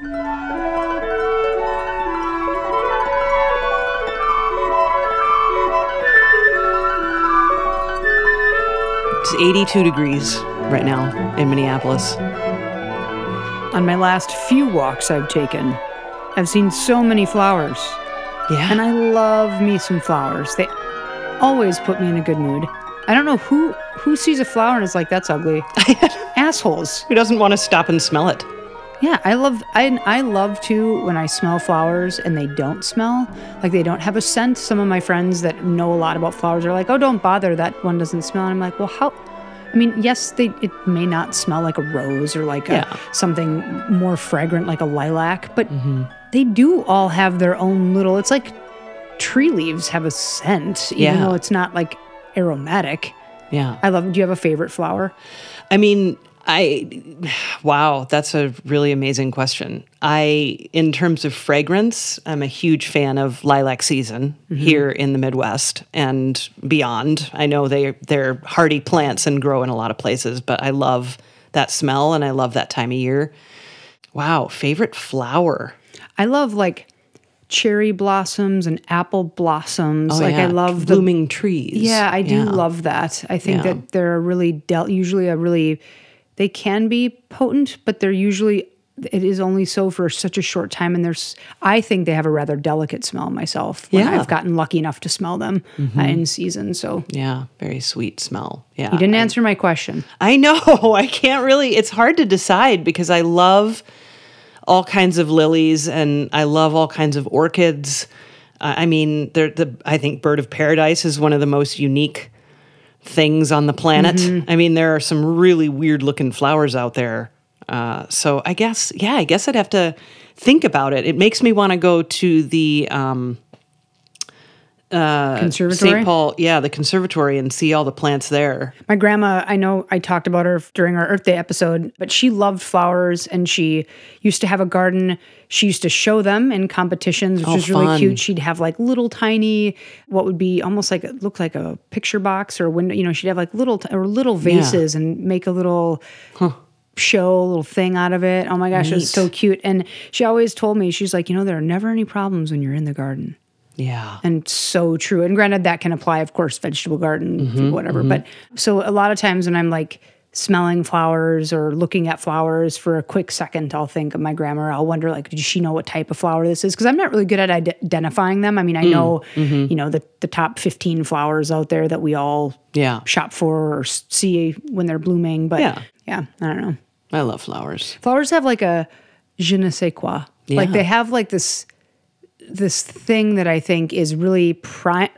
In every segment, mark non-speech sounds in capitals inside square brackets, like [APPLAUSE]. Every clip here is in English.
It's 82 degrees right now in Minneapolis. On my last few walks I've taken, I've seen so many flowers. Yeah. And I love me some flowers. They always put me in a good mood. I don't know who who sees a flower and is like, that's ugly. [LAUGHS] Assholes. Who doesn't want to stop and smell it? Yeah, I love I I love to when I smell flowers and they don't smell like they don't have a scent. Some of my friends that know a lot about flowers are like, "Oh, don't bother, that one doesn't smell." And I'm like, "Well, how?" I mean, yes, they it may not smell like a rose or like Yeah. a, something more fragrant like a lilac, but mm-hmm. they do all have their own little. It's like tree leaves have a scent, even Yeah. though it's not like aromatic. Yeah. I love. Do you have a favorite flower? I mean, I wow, that's a really amazing question. I in terms of fragrance, I'm a huge fan of lilac season mm-hmm. here in the Midwest and beyond. I know they they're hardy plants and grow in a lot of places, but I love that smell and I love that time of year. Wow, favorite flower. I love like cherry blossoms and apple blossoms. Oh, like I yeah, love the blooming trees. Yeah, I do Yeah. love that. I think Yeah. that they're a really del- usually a really they can be potent, but they're usually it is only so for such a short time and there's I think they have a rather delicate smell myself when Yeah. Mm-hmm. I've gotten lucky enough to smell them uh, in season. So Yeah, very sweet smell. Yeah. you didn't answer my question. I know. [LAUGHS] I can't really. It's hard to decide because I love all kinds of lilies and I love all kinds of orchids. Uh, I mean, they're the. I think bird of paradise is one of the most unique things on the planet. I mean, there are some really weird looking flowers out there. Uh, so I guess, yeah, I guess I'd have to think about it. It makes me want to go to the um, Uh, conservatory. St. Paul, yeah, the conservatory and see all the plants there. My grandma, I know I talked about her during our Earth Day episode, but she loved flowers and she used to have a garden. She used to show them in competitions, which Oh, was really fun. cute. She'd have like little tiny, what would be almost like it looked like a picture box or a window. You know, she'd have like little t- or little vases and make a little show, a little thing out of it. Oh my gosh, it was so cute. And she always told me, she's like, you know, there are never any problems when you're in the garden Yeah. and so true. And granted, that can apply, of course, vegetable garden, mm-hmm, whatever. Mm-hmm. But so a lot of times when I'm like smelling flowers or looking at flowers for a quick second, I'll think of my grandma. I'll wonder, like, does she know what type of flower this is? Because I'm not really good at ide- identifying them. I mean, I mm, know, mm-hmm. you know, the, the top 15 flowers out there that we all Yeah. shop for or see when they're blooming. But Yeah. yeah, I don't know. I love flowers. Flowers have like a je ne sais quoi. Like they have like this this thing that I think is really pri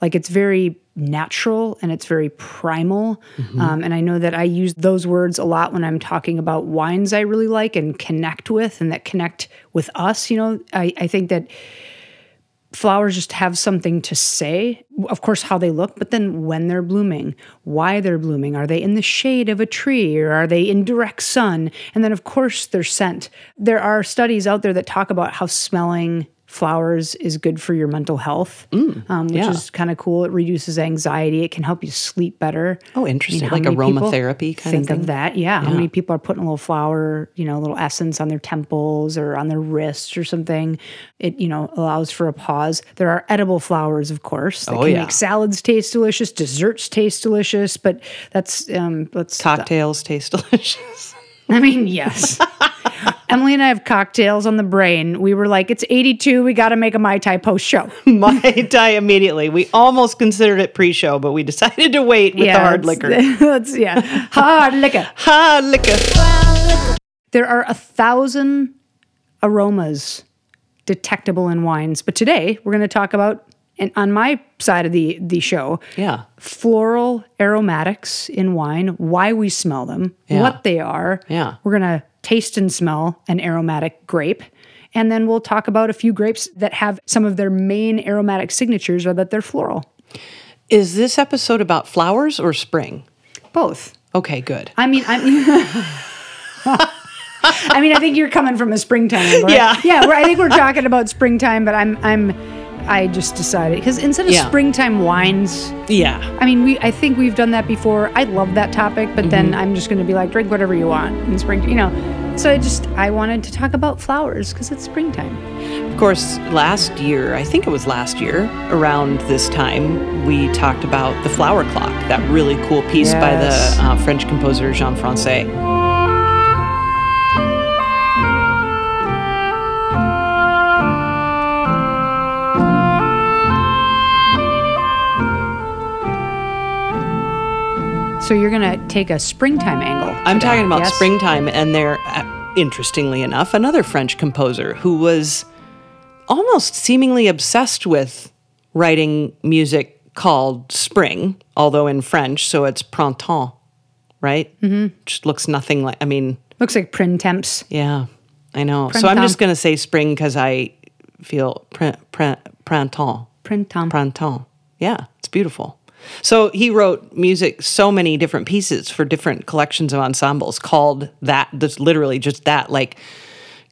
like it's very natural and it's very primal. Um, and I know that I use those words a lot when I'm talking about wines I really like and connect with and that connect with us. You know, I, I think that flowers just have something to say. Of course, how they look, but then when they're blooming, why they're blooming. Are they in the shade of a tree or are they in direct sun? And then, of course, their scent. There are studies out there that talk about how smelling flowers is good for your mental health, um, which yeah. is kind of cool. It reduces anxiety. It can help you sleep better. Oh, interesting. how Like aromatherapy kind of think of that. Yeah. How many people are putting a little flower, you know, a little essence on their temples or on their wrists or something? It, you know, allows for a pause. There are edible flowers, of course, that Oh, can yeah. make salads taste delicious, desserts taste delicious, but that's um let's Cocktails taste [LAUGHS] delicious. [LAUGHS] I mean, yes. Emily and I have cocktails on the brain. We were like, it's 82, we gotta make a Mai Tai post show. [LAUGHS] My die immediately. We almost considered it pre-show, but we decided to wait with the hard liquor. [LAUGHS] That's yeah. Hard liquor. Hard liquor. There are a thousand aromas detectable in wines, but today we're going to talk about, and on my side of the the show, Yeah. floral aromatics in wine, why we smell them, Yeah. what they are. Yeah. We're going to taste and smell an aromatic grape. And then we'll talk about a few grapes that have some of their main aromatic signatures or that they're floral. Is this episode about flowers or spring? Both. Okay, good. I mean, I'm. [LAUGHS] I mean, I think you're coming from a springtime. right? Yeah. yeah. I think we're talking about springtime, but I'm, I'm, I just decided because instead of Yeah. springtime wines, Yeah. I mean, we, I think we've done that before. I love that topic, but then Mm-hmm. I'm just going to be like, drink whatever you want in spring. You know, So I just I wanted to talk about flowers because it's springtime. Of course, last year, I think it was last year, around this time, we talked about the flower clock, that really cool piece by the uh, French composer Jean Françaix. So you're gonna take a springtime angle. I'm today, talking about yes? springtime, and they're, uh, interestingly enough, another French composer who was almost seemingly obsessed with writing music called spring, although in French, so it's printemps, right? Mm-hmm. Just looks nothing like, I mean, Looks like printemps. yeah, I know. So I'm just going to say spring because I feel prin, prin, printemps. Printemps. Printemps. Yeah, it's beautiful. So he wrote music, so many different pieces for different collections of ensembles called that. That's literally just that, like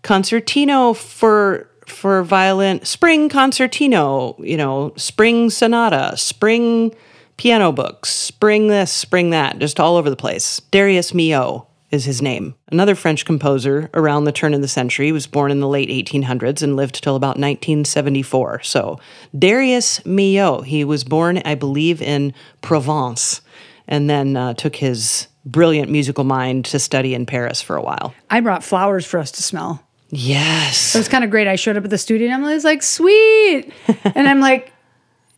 concertino for for violin, spring concertino, you know, spring sonata, spring piano books, spring this, spring that, just all over the place. Darius Milhaud is his name. Another French composer around the turn of the century, was born in the late 1800s and lived till about 1974. So, Darius Milhaud, he was born, I believe, in Provence and then uh, took his brilliant musical mind to study in Paris for a while. I brought flowers for us to smell. Yes. It was kind of great. I showed up at the studio and Emily's like, sweet. [LAUGHS] And I'm like,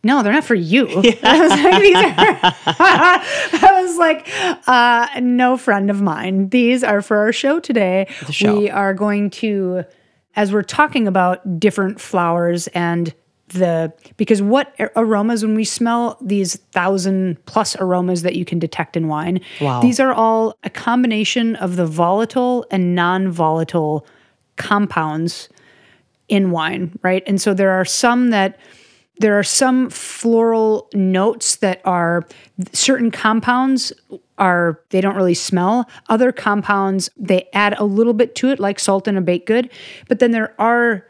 no, they're not for you. [LAUGHS] [LAUGHS] I was like, these are, [LAUGHS] I was like, uh, no friend of mine. These are for our show today. show. We are going to, as we're talking about different flowers and the, because what aromas, when we smell these thousand plus aromas that you can detect in wine, Wow. these are all a combination of the volatile and non volatile compounds in wine, right? And so there are some that there are some floral notes that are certain compounds are they don't really smell. Other compounds they add a little bit to it like salt in a baked good, but then there are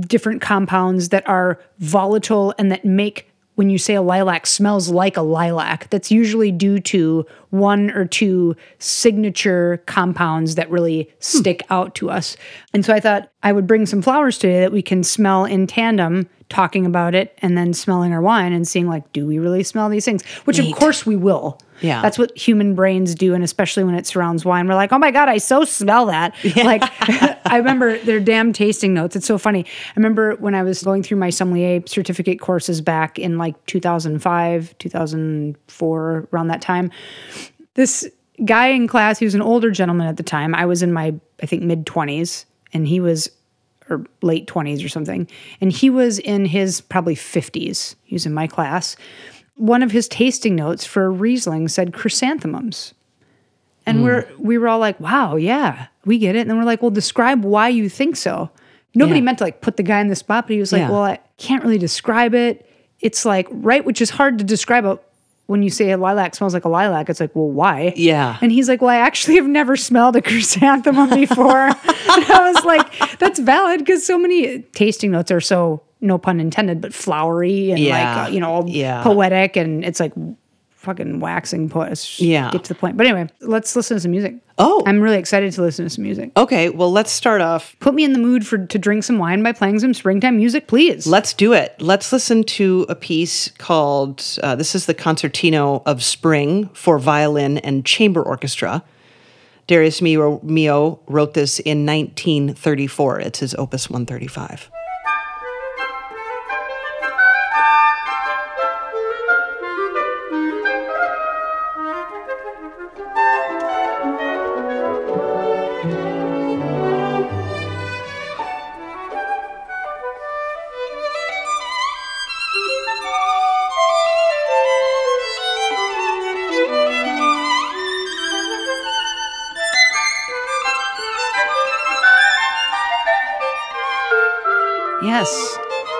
different compounds that are volatile and that make when you say a lilac smells like a lilac that's usually due to one or two signature compounds that really stick out to us. And so i thought i would bring some flowers today that we can smell in tandem talking about it and then smelling our wine and seeing like do we really smell these things? Which Neat. of course we will Yeah. that's what human brains do and especially when it surrounds wine. We're like oh my god i so smell that. [LAUGHS] Like [LAUGHS] i remember their damn tasting notes. It's so funny. I remember when i was going through my sommelier certificate courses back in like 2005 2004 around that time. This guy in class he was an older gentleman at the time. I was in my i think mid 20s and he was or late 20s or something. And he was in his probably 50s he was in my class one of his tasting notes for a riesling said chrysanthemums. And we're hmm. we were all like wow yeah we get it. And then we're like well describe why you think so. Nobody Yeah. meant to like put the guy in the spot but he was like Yeah. well i can't really describe it. It's like right which is hard to describe a, when you say a lilac smells like a lilac it's like well why Yeah. and he's like well i actually have never smelled a [LAUGHS] chrysanthemum [LAUGHS] before and i was like that's valid because so many tasting notes are so no pun intended but flowery and Yeah. like uh, you know all Yeah. poetic and it's like fucking waxing poets Yeah. get to the point but anyway let's listen to some music Oh. i'm really excited to listen to some music Okay, well, let's start off. put me in the mood for to drink some wine by playing some springtime music please Let's do it. Let's listen to a piece called uh, This is the Concertino of Spring for Violin and Chamber Orchestra. Darius Milhaud, Milhaud wrote this in 1934. It's his Opus 135.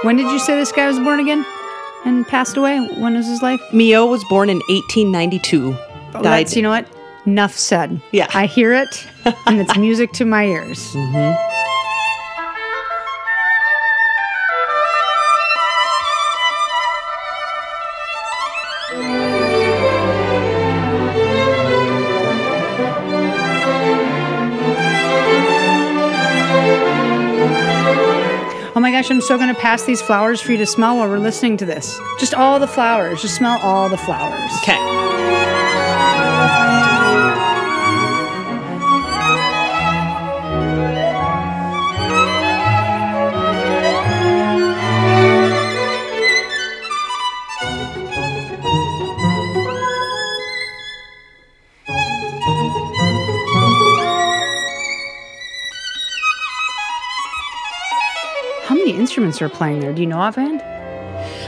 When did you say this guy was born again and passed away? When was his life? Milhaud was born in 1892. Oh, died that's you know what? Enough said. Yeah. i hear it and it's [LAUGHS] music to my ears. Oh I'm so going to pass these flowers for you to smell while we're listening to this. Just all the flowers. Just smell all the flowers. Okay. Instruments are playing there? Do you know offhand?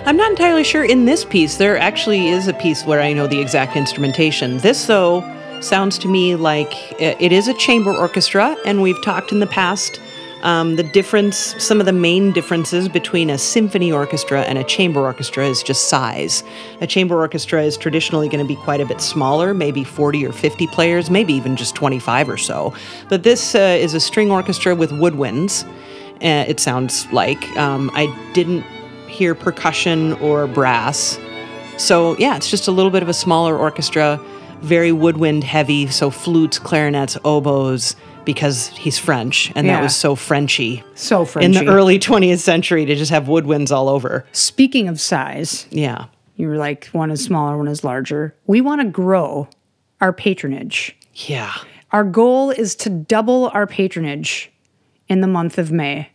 I'm not entirely sure in this piece. There actually is a piece where I know the exact instrumentation. This, though, sounds to me like it is a chamber orchestra, and we've talked in the past um, the difference, some of the main differences between a symphony orchestra and a chamber orchestra is just size. A chamber orchestra is traditionally going to be quite a bit smaller, maybe 40 or 50 players, maybe even just 25 or so. But this uh, is a string orchestra with woodwinds. Uh, it sounds like um, I didn't hear percussion or brass. So, yeah, it's just a little bit of a smaller orchestra, very woodwind heavy. So, flutes, clarinets, oboes, because he's French, and that was so Frenchy So Frenchy. in the early [LAUGHS] 20th century to just have woodwinds all over. Speaking of size, Yeah. you were like, one is smaller, one is larger. We want to grow our patronage. Yeah. Our goal is to double our patronage in the month of May.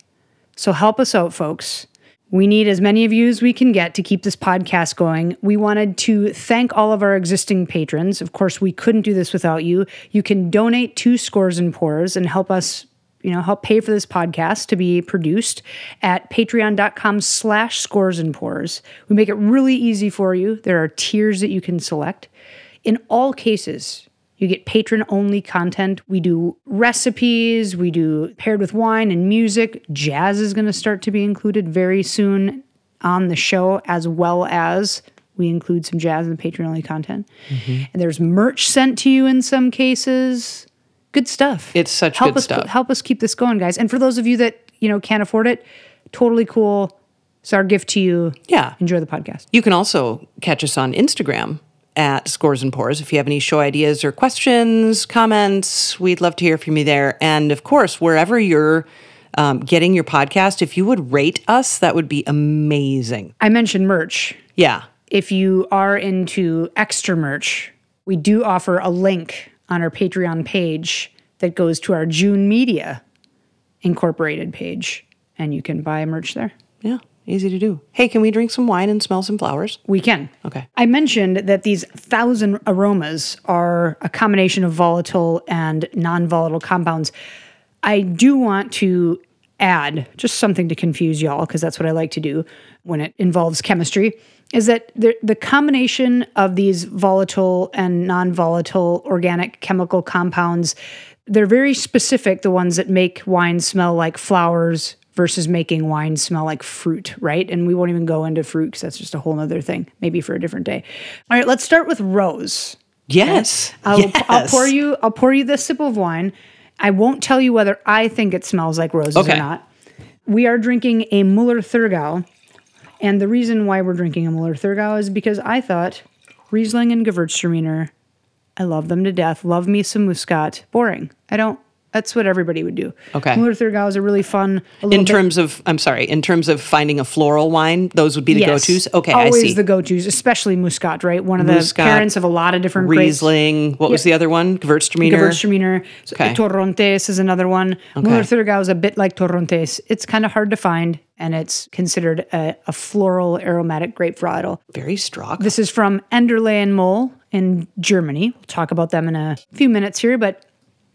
So help us out, folks. We need as many of you as we can get to keep this podcast going. We wanted to thank all of our existing patrons. Of course, we couldn't do this without you. You can donate to Scores and Pours and help us, you know, help pay for this podcast to be produced at patreon.com slash scores and pours. We make it really easy for you. There are tiers that you can select. In all cases, you get patron only content. We do recipes, we do paired with wine and music. Jazz is going to start to be included very soon on the show, as well as we include some jazz and patron only content. Mm-hmm. And there's merch sent to you in some cases. Good stuff. It's such help good us, stuff. Help us keep this going, guys. And for those of you that you know can't afford it, totally cool. It's our gift to you. Yeah. Enjoy the podcast. You can also catch us on Instagram at Scores and Pours. If you have any show ideas or questions, comments, we'd love to hear from you there. And of course, wherever you're um, getting your podcast, if you would rate us, that would be amazing. I mentioned merch. Yeah. if you are into extra merch, we do offer a link on our Patreon page that goes to our June Media Incorporated page, and you can buy merch there. Yeah. Easy to do. Hey, can we drink some wine and smell some flowers? We can. Okay. I mentioned that these thousand aromas are a combination of volatile and non volatile compounds. I do want to add just something to confuse y'all, because that's what I like to do when it involves chemistry, is that the, the combination of these volatile and non volatile organic chemical compounds, they're very specific, the ones that make wine smell like flowers versus making wine smell like fruit, right? And we won't even go into fruit because that's just a whole nother thing, maybe for a different day. All right, let's start with rose. Yes. I'll, yes. I'll pour you. I'll pour you this sip of wine. I won't tell you whether I think it smells like roses Okay. or not. We are drinking a Muller Thurgau, and the reason why we're drinking a Muller Thurgau is because I thought Riesling and Gewürztraminer. I love them to death. Love me some Muscat. Boring. I don't. That's what everybody would do. Okay. Muller Thurgau is a really fun. A In bit- terms of, I'm sorry, in terms of finding a floral wine, those would be the Yes. go-tos. Okay, always I see. the go-tos, especially Muscat, right? One of the Muscat, parents of a lot of different grapes. Riesling. What was the other one? Gewürztraminer. Gewürztraminer. Okay. Torrontés is another one. Muller Thurgau is a bit like Torrontés. It's kind of hard to find, and it's considered a, a floral aromatic grape varietal. Very strong. This is from Enderle and Moll in Germany. We'll talk about them in a few minutes here, but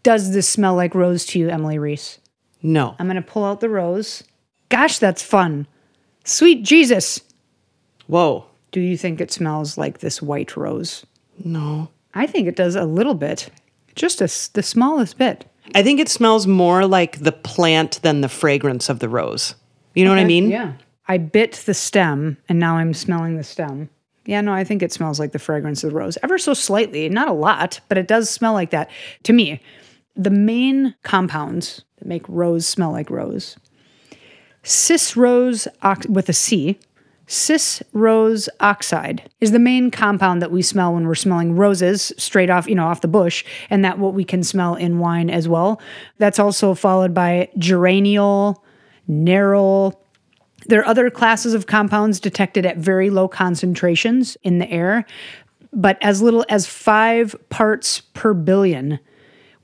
does this smell like rose to you, Emily Reese? no. I'm going to pull out the rose. Gosh, that's fun. Sweet Jesus. Whoa. Do you think it smells like this white rose? No. I think it does a little bit, just a the smallest bit. I think it smells more like the plant than the fragrance of the rose. You know what I mean? Yeah. I bit the stem and now I'm smelling the stem. Yeah, no, I think it smells like the fragrance of the rose. Ever so slightly, not a lot, but it does smell like that to me. The main compounds that make rose smell like rose cis rose ox- with a C, cis rose oxide is the main compound that we smell when we're smelling roses straight off, you know, off the bush, and that what we can smell in wine as well. That's also followed by geraniol, nerol, There are other classes of compounds detected at very low concentrations in the air, but as little as five parts per billion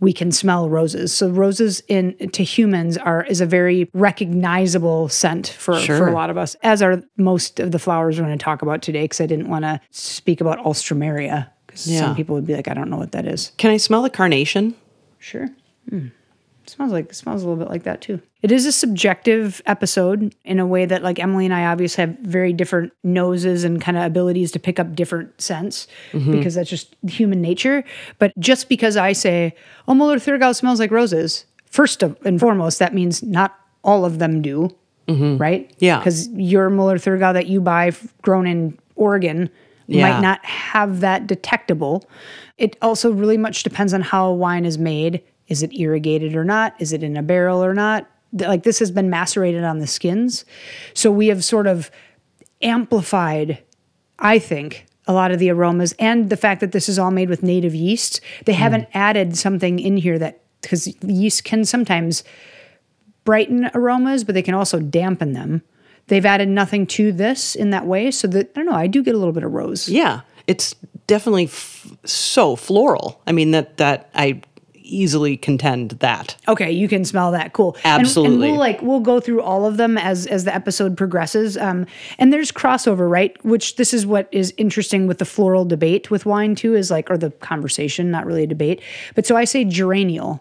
we can smell roses. So roses in to humans are is a very recognizable scent for, Sure. for a lot of us, as are most of the flowers we're going to talk about today. Because I didn't want to speak about alstroemeria because Yeah. some people would be like, I don't know what that is. Can I smell the carnation? Sure. Hmm. Smells like smells a little bit like that too. It is a subjective episode in a way that like Emily and I obviously have very different noses and kind of abilities to pick up different scents mm-hmm. because that's just human nature. But just because I say, "Oh, Muller Thurgau smells like roses," first and foremost, that means not all of them do, mm-hmm. right? Yeah. Because your Muller Thurgau that you buy grown in Oregon Yeah. might not have that detectable. It also really much depends on how wine is made. Is it irrigated or not? Is it in a barrel or not? Like this has been macerated on the skins. So we have sort of amplified, I think, a lot of the aromas and the fact that this is all made with native yeast. They hmm. haven't added something in here that, because yeast can sometimes brighten aromas, but they can also dampen them. They've added nothing to this in that way. So that, I don't know, I do get a little bit of rose. Yeah, it's definitely f- so floral. I mean that that I easily contend that. Okay, you can smell that. Cool. And- And, Absolutely. we'll like we'll go through all of them as as the episode progresses. Um, and there's crossover, right? Which this is what is interesting with the floral debate with wine too, is like or the conversation, not really a debate. But so I say geraniol.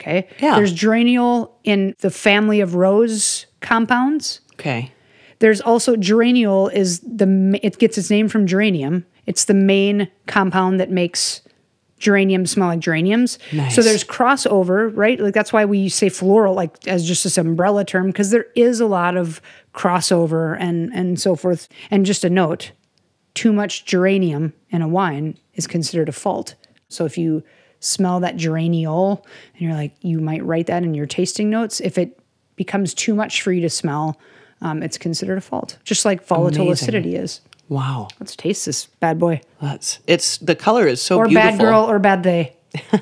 Okay. Yeah. There's geraniol in the family of rose compounds. Okay. There's also geraniol is the it gets its name from geranium. It's the main compound that makes geraniums smell like geraniums. Nice. So there's crossover, right? Like that's why we say floral like as just this umbrella term because there is a lot of crossover and and so forth. And just a note, too much geranium in a wine is considered a fault. So if you smell that geraniol and you're like you might write that in your tasting notes if it becomes too much for you to smell um, it's considered a fault just like volatile Amazing. acidity is Wow. let's taste this bad boy That's it's the color is so or beautiful. bad girl or bad they [LAUGHS]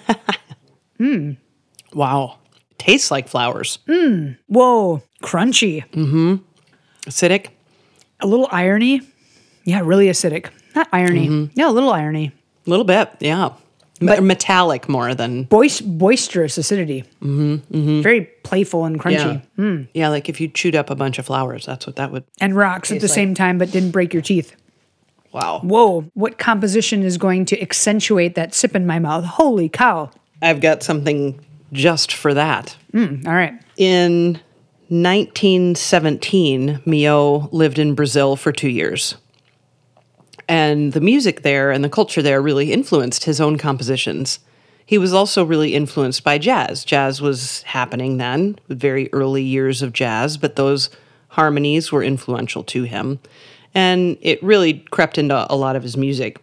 Wow. Tastes like flowers. Mmm. whoa crunchy Mm-hmm. Acidic. a little irony yeah really acidic not irony Mm-hmm. yeah a little irony A little bit. Yeah. But metallic more than Boist- boisterous acidity Mm-hmm, very playful and crunchy yeah. Yeah, like if you chewed up a bunch of flowers, that's what that would and rocks at the same time but didn't break your teeth Wow. whoa what composition is going to accentuate that sip in my mouth holy cow I've got something just for that. Mm, all right In 1917, Milhaud lived in Brazil for two years. And the music there and the culture there really influenced his own compositions. He was also really influenced by jazz. Jazz was happening then, very early years of jazz, but those harmonies were influential to him. And it really crept into a lot of his music.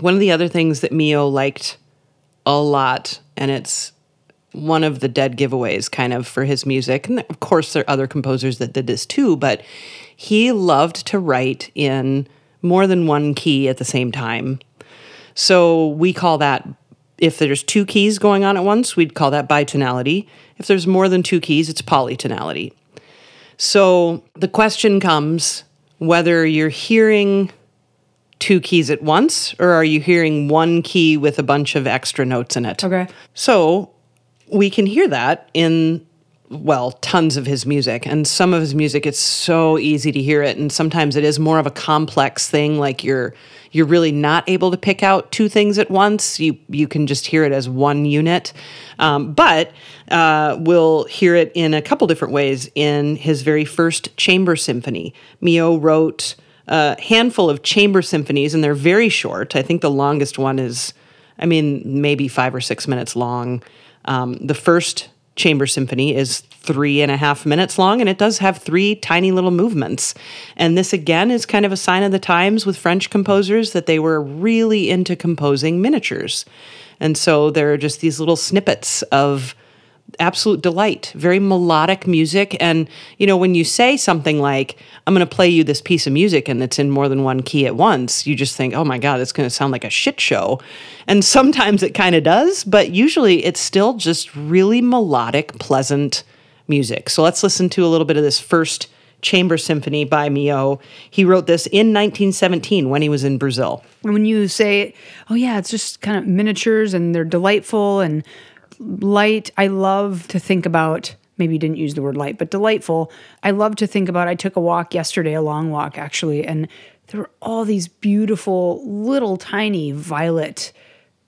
One of the other things that Milhaud liked a lot, and it's one of the dead giveaways kind of for his music. And of course, there are other composers that did this too, but he loved to write in more than one key at the same time. So we call that, if there's two keys going on at once, we'd call that bitonality. If there's more than two keys, it's polytonality. So the question comes whether you're hearing two keys at once or are you hearing one key with a bunch of extra notes in it? okay So we can hear that in well, tons of his music. And some of his music it's so easy to hear it and sometimes it is more of a complex thing like you're you're really not able to pick out two things at once. You you can just hear it as one unit. Um, but uh, we'll hear it in a couple different ways in his very first chamber symphony. Milhaud wrote a handful of chamber symphonies and they're very short. I think the longest one is I mean, maybe five or six minutes long. Um, the first chamber symphony is three and a half minutes long, and it does have three tiny little movements. And this, again, is kind of a sign of the times with French composers that they were really into composing miniatures. And so there are just these little snippets of absolute delight, very melodic music. And, you know, when you say something like, I'm going to play you this piece of music and it's in more than one key at once, you just think, oh my God, it's going to sound like a shit show. And [LAUGHS] sometimes it kind of does, but usually it's still just really melodic, pleasant music. So let's listen to a little bit of this first Chamber Symphony by Milhaud. He wrote this in 1917 when he was in Brazil. And when you say, oh, yeah, it's just kind of miniatures and they're delightful and light, I love to think about. Maybe you didn't use the word light, but delightful. I love to think about. I took a walk yesterday, a long walk actually, and there were all these beautiful little tiny violet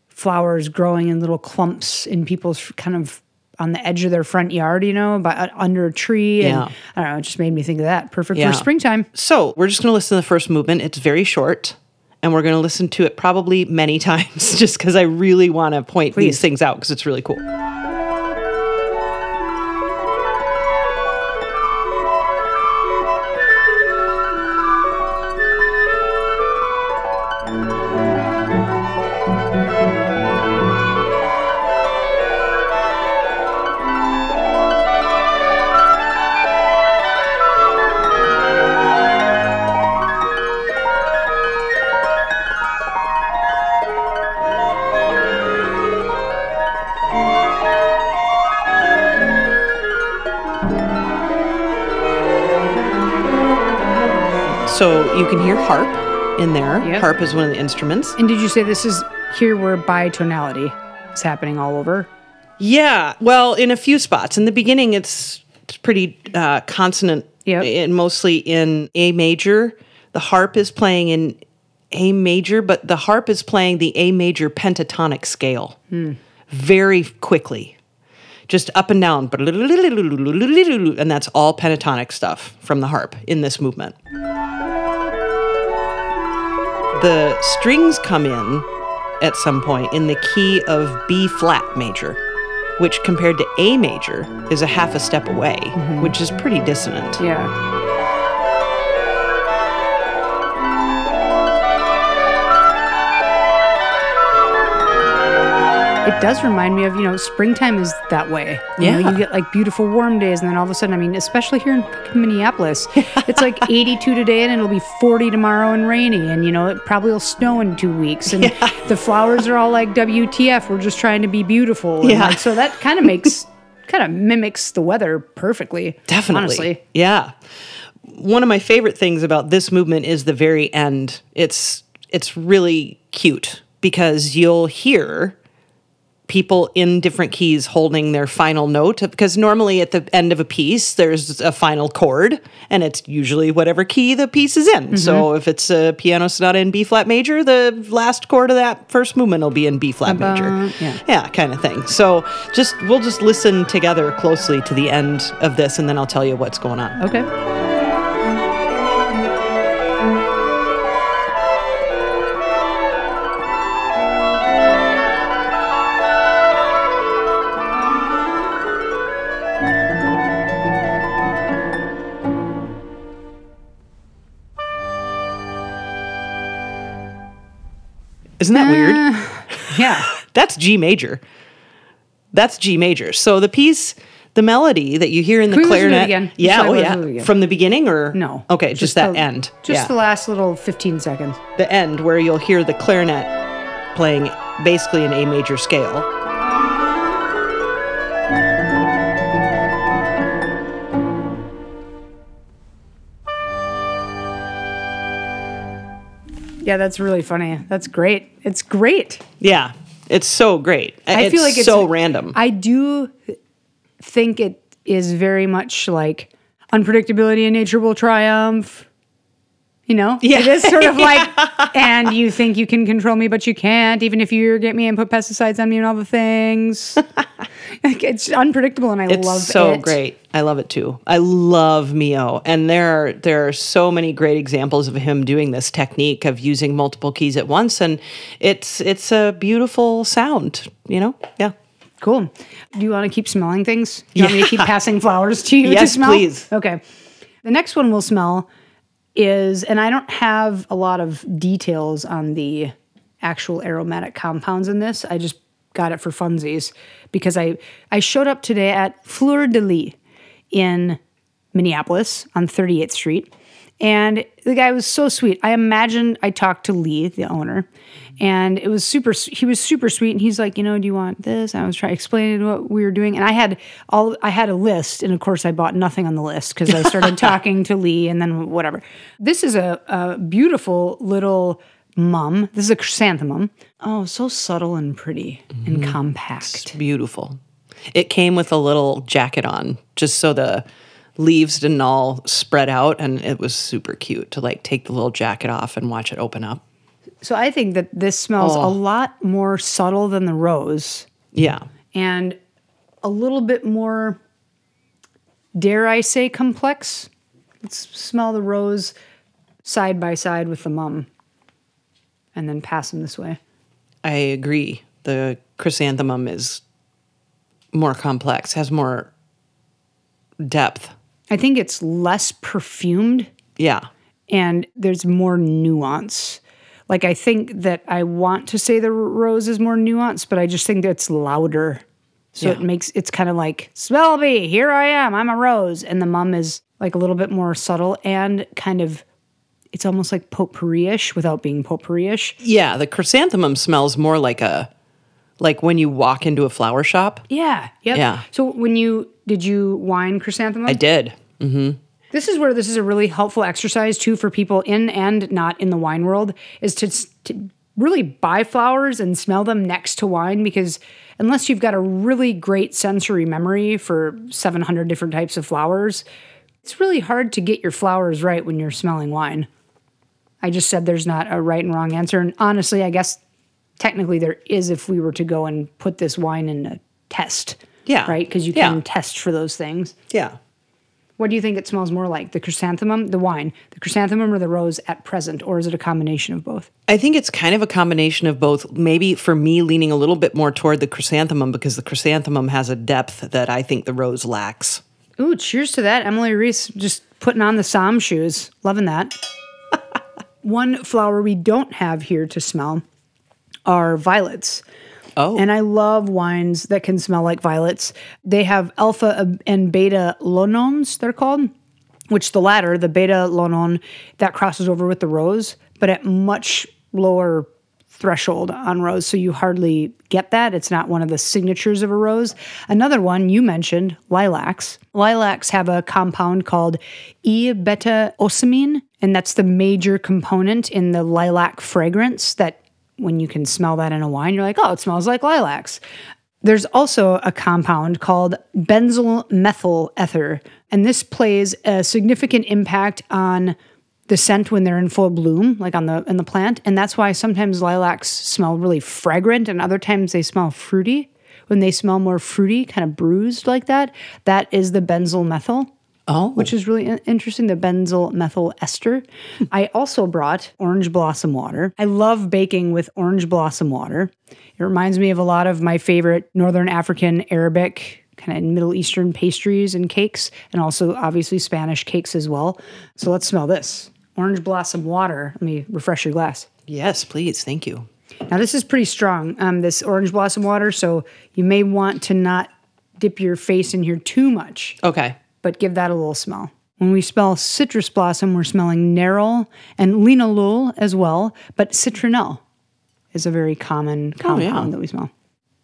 flowers growing in little clumps in people's kind of on the edge of their front yard, you know, by, uh, under a tree. And Yeah. I don't know, it just made me think of that. Perfect Yeah. for springtime. So we're just going to listen to the first movement. It's very short, and we're going to listen to it probably many [LAUGHS] times just because I really want to point Please. these things out because it's really cool. Harp in there. Yep. Harp is one of the instruments. And did you say this is here where bitonality is happening all over? Yeah, well, in a few spots. In the beginning, it's, it's pretty uh, consonant, Yep. and mostly in A major. The harp is playing in A major, but the harp is playing the A major pentatonic scale very quickly, just up and down, and that's all pentatonic stuff from the harp in this movement. The strings come in at some point in the key of B flat major, which compared to A major is a half a step away, mm-hmm. which is pretty dissonant. Yeah. It does remind me of, you know, springtime is that way. You know, Yeah. you get like beautiful warm days, and then all of a sudden, I mean, especially here in Minneapolis, [LAUGHS] it's like 82 today and it'll be 40 tomorrow and rainy. And, you know, it probably will snow in two weeks. And [LAUGHS] the flowers are all like, WTF, we're just trying to be beautiful. And Yeah. like, so that kind of makes, [LAUGHS] kind of mimics the weather perfectly. Definitely. Honestly. Yeah. One of my favorite things about this movement is the very end. It's it's really cute because you'll hear people in different keys holding their final note because normally at the end of a piece there's a final chord and it's usually whatever key the piece is in. So mm-hmm. if it's a piano sonata in B flat major, the last chord of that first movement will be in B flat major. Yeah. Yeah, kind of thing. So just we'll just listen together closely to the end of this and then I'll tell you what's going on. Okay. Isn't that weird? Eh. Yeah. [LAUGHS] That's G major. That's G major. So the piece, the melody that you hear in the Can we listen to it clarinet, again? yeah, Just oh yeah, listen to it again. from the beginning or No. Okay, just, that the- end. Just yeah. the last little 15 seconds. the end where you'll hear the clarinet playing basically an A major scale. Yeah, that's really funny. That's great. It's great. Yeah, it's so great. I feel like it's so random. I do think it is very much like unpredictability in nature will triumph. You know, Yeah. it is sort of [LAUGHS] like, and you think you can control me, but you can't, even if you get me and put pesticides on me and all the things. [LAUGHS] like, it's unpredictable, and I It's love so it. So great. I love it too. I love Milhaud, and there are there are so many great examples of him doing this technique of using multiple keys at once, and it's it's a beautiful sound. You know, yeah. Cool. Do you want to keep smelling things? Do you want me to keep passing flowers to you [LAUGHS] to Yes, smell? please. Okay. The next one we'll smell is, and I don't have a lot of details on the actual aromatic compounds in this. I just got it for funsies because I I showed up today at Fleur de Lis in Minneapolis on 38th Street. And the guy was so sweet. I imagine I talked to Lee, the owner, and it was super. He was super sweet, and he's like, you know, do you want this? I was trying explaining what we were doing, and I had all. I had a list, and of course, I bought nothing on the list because I started [LAUGHS] talking to Lee, and then whatever. This is a, a beautiful little mum. This is a chrysanthemum. Oh, so subtle and pretty and mm. compact. Beautiful. It came with a little jacket on, just so the leaves didn't all spread out, and it was super cute to like take the little jacket off and watch it open up. So I think that this smells a oh. lot more subtle than the rose Yeah. and a little bit more, dare I say, complex. Let's smell the rose side by side with the mum and then pass them this way. I agree. The chrysanthemum is more complex, has more depth. I think it's less perfumed Yeah. and there's more nuance. Like I think that I want to say the rose is more nuanced, but I just think that it's louder. So it makes it's kind of like smell me, here I am, I'm a rose, and the mum is like a little bit more subtle and kind of it's almost like potpourri-ish without being potpourri-ish. Yeah, the chrysanthemum smells more like a like when you walk into a flower shop. Yeah, yep. Yeah. So when you did you wine chrysanthemum? I did. Mm-hmm. This is where this is a really helpful exercise too for people in and not in the wine world is to, to really buy flowers and smell them next to wine because unless you've got a really great sensory memory for 700 different types of flowers, it's really hard to get your flowers right when you're smelling wine. I just said there's not a right and wrong answer and honestly, I guess technically there is if we were to go and put this wine in a test. Yeah. Right? Because you Yeah. can test for those things. Yeah. What do you think it smells more like? The chrysanthemum, the wine, the chrysanthemum, or the rose at present? Or is it a combination of both? I think it's kind of a combination of both. Maybe for me, leaning a little bit more toward the chrysanthemum because the chrysanthemum has a depth that I think the rose lacks. Ooh, cheers to that. Emily Reese just putting on the somm shoes. Loving that. One flower we don't have here to smell are violets. Oh, And I love wines that can smell like violets. They have alpha and beta ionones, they're called, which the latter, the beta ionone, that crosses over with the rose, but at much lower threshold on rose. So you hardly get that. It's not one of the signatures of a rose. Another one you mentioned, lilacs. Lilacs have a compound called E beta ocimene, and that's the major component in the lilac fragrance that when you can smell that in a wine, you're like, oh, it smells like lilacs. There's also a compound called benzyl methyl ether, and this plays a significant impact on the scent when they're in full bloom, like on the in the plant, and that's why sometimes lilacs smell really fragrant, and other times they smell fruity. When they smell more fruity, kind of bruised like that, that is the benzyl methyl oh, which is really interesting the benzyl methyl ester. [LAUGHS] I also brought orange blossom water. I love baking with orange blossom water. It reminds me of a lot of my favorite Northern African, Arabic, kind of Middle Eastern pastries and cakes, and also obviously Spanish cakes as well. So let's smell this orange blossom water. Let me refresh your glass. yes, please. Thank you. Now, this is pretty strong, um, this orange blossom water, so you may want to not dip your face in here too much Okay. But give that a little smell. When we smell citrus blossom, we're smelling nerol and linalool as well, but citronelle is a very common compound yeah. that we smell.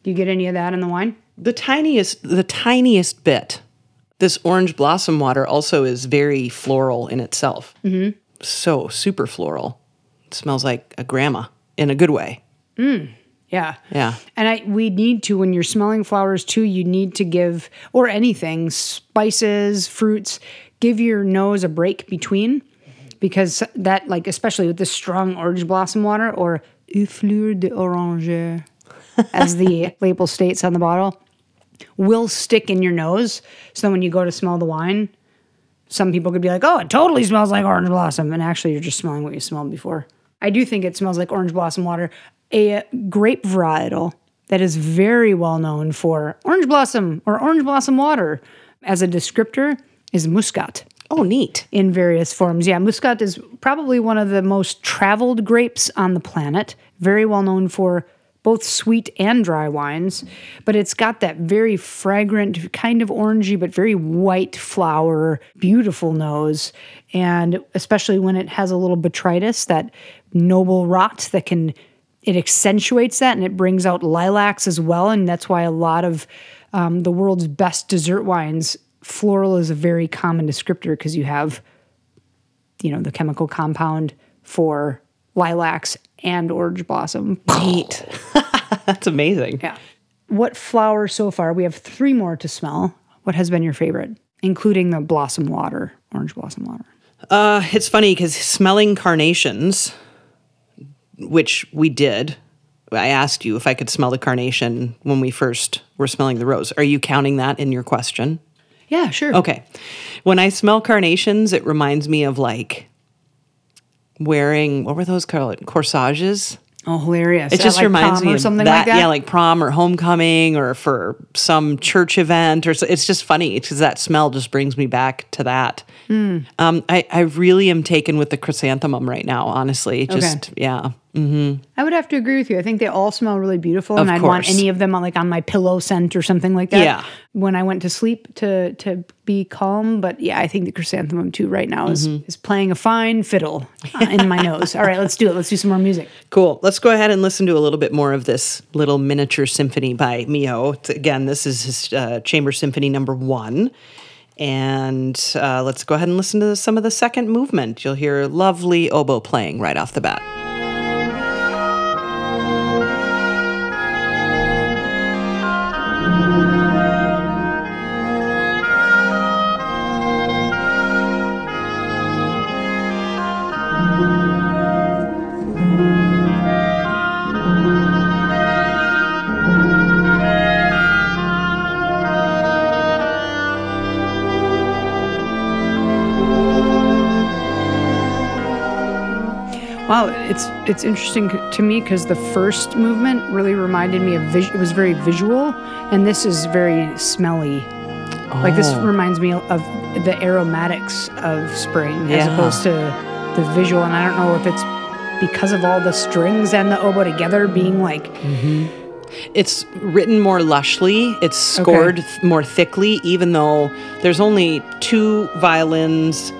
Do you get any of that in the wine? The tiniest, the tiniest bit. This orange blossom water also is very floral in itself. Mm-hmm. So super floral. It smells like a grandma in a good way. Yeah. Yeah. And I we need to when you're smelling flowers too, you need to give or anything, spices, fruits, give your nose a break between because that like especially with this strong orange blossom water or effleur d'oranger [LAUGHS] as the label states on the bottle will stick in your nose. So when you go to smell the wine, some people could be like, "Oh, it totally smells like orange blossom," and actually you're just smelling what you smelled before. I do think it smells like orange blossom water. A grape varietal that is very well known for orange blossom or orange blossom water as a descriptor is muscat Oh, neat. in various forms. Yeah, muscat is probably one of the most traveled grapes on the planet. Very well known for both sweet and dry wines, but it's got that very fragrant, kind of orangey, but very white flower, beautiful nose. And especially when it has a little botrytis, that noble rot that can, it accentuates that and it brings out lilacs as well. And that's why a lot of um, the world's best dessert wines, floral is a very common descriptor because you have, you know, the chemical compound for lilacs and orange blossom. Neat. [LAUGHS] That's amazing. Yeah. What flowers so far? We have three more to smell. What has been your favorite, including the blossom water, orange blossom water? Uh, it's funny because smelling carnations, which we did, I asked you if I could smell the carnation when we first were smelling the rose. Are you counting that in your question? Yeah, sure. Okay. When I smell carnations, it reminds me of like wearing what were those called corsages Oh, hilarious! it At, just like, reminds me of something that, like that. yeah like prom or homecoming or for some church event or so it's just funny because that smell just brings me back to that Hmm. um, I, I really am taken with the chrysanthemum right now honestly just yeah I would have to agree with you. I think they all smell really beautiful, Of and I'd want any of them on like on my pillow scent or something like that. Yeah. When I went to sleep to to be calm, but yeah, I think the chrysanthemum too right now is Mm-hmm. is playing a fine fiddle uh, in my [LAUGHS] nose. All right, let's do it. Let's do some more music. Cool. Let's go ahead and listen to a little bit more of this little miniature symphony by Milhaud. It's- Again, this is his uh, chamber symphony number one. And uh, let's go ahead and listen to some of the second movement. You'll hear lovely oboe playing right off the bat. It's it's interesting to me because the first movement really reminded me of vis- it was very visual, and this is very smelly. Like this Oh. reminds me of the aromatics of spring as opposed to the visual. And I don't know if it's because of all the strings and the oboe together being like mm-hmm. It's written more lushly. It's scored th- more thickly, even though there's only two violins,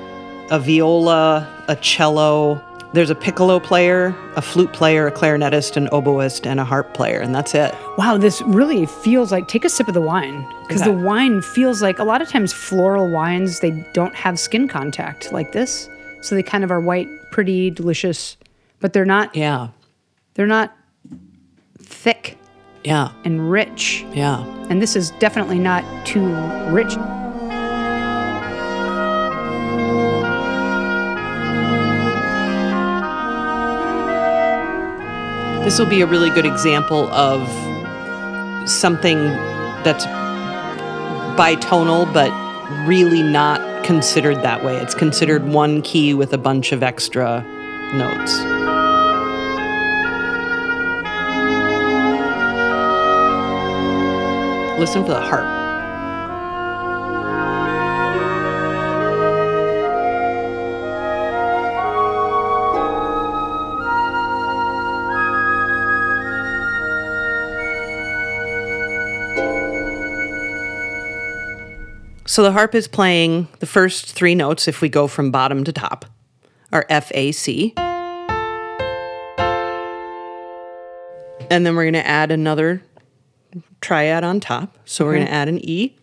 a viola, a cello. There's a piccolo player, a flute player, a clarinetist, an oboist, and a harp player, and that's it. wow, this really feels like take a sip of the wine because the wine feels like a lot of times floral wines they don't have skin contact like this, so they kind of are white, pretty, delicious, but they're not Yeah, they're not thick yeah, and rich. yeah. And this is definitely not too rich. This will be a really good example of something that's bitonal, but really not considered that way. It's considered one key with a bunch of extra notes. Listen for the harp. So the harp is playing the first three notes if we go from bottom to top are F, A, C. And then we're going to add another triad on top. So we're going to add an E.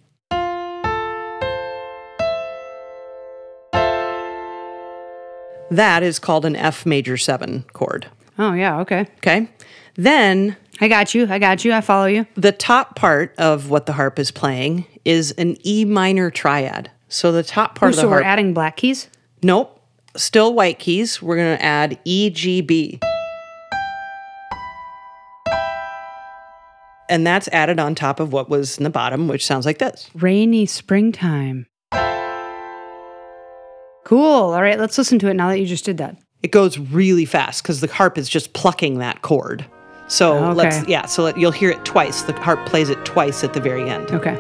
That is called an F major 7 chord. Oh yeah, okay. Okay. Then I got you. I got you. I follow you. the top part of what the harp is playing is an E minor triad. So the top part Oh, of the so harp. we're adding black keys. Nope. Still white keys. We're going to add E, G, B. And that's added on top of what was in the bottom, which sounds like this. Rainy springtime. Cool. All right, let's listen to it now that you just did that. It goes really fast because the harp is just plucking that chord. So oh, Okay. let's, yeah, so let- you'll hear it twice. The harp plays it twice at the very end. Okay.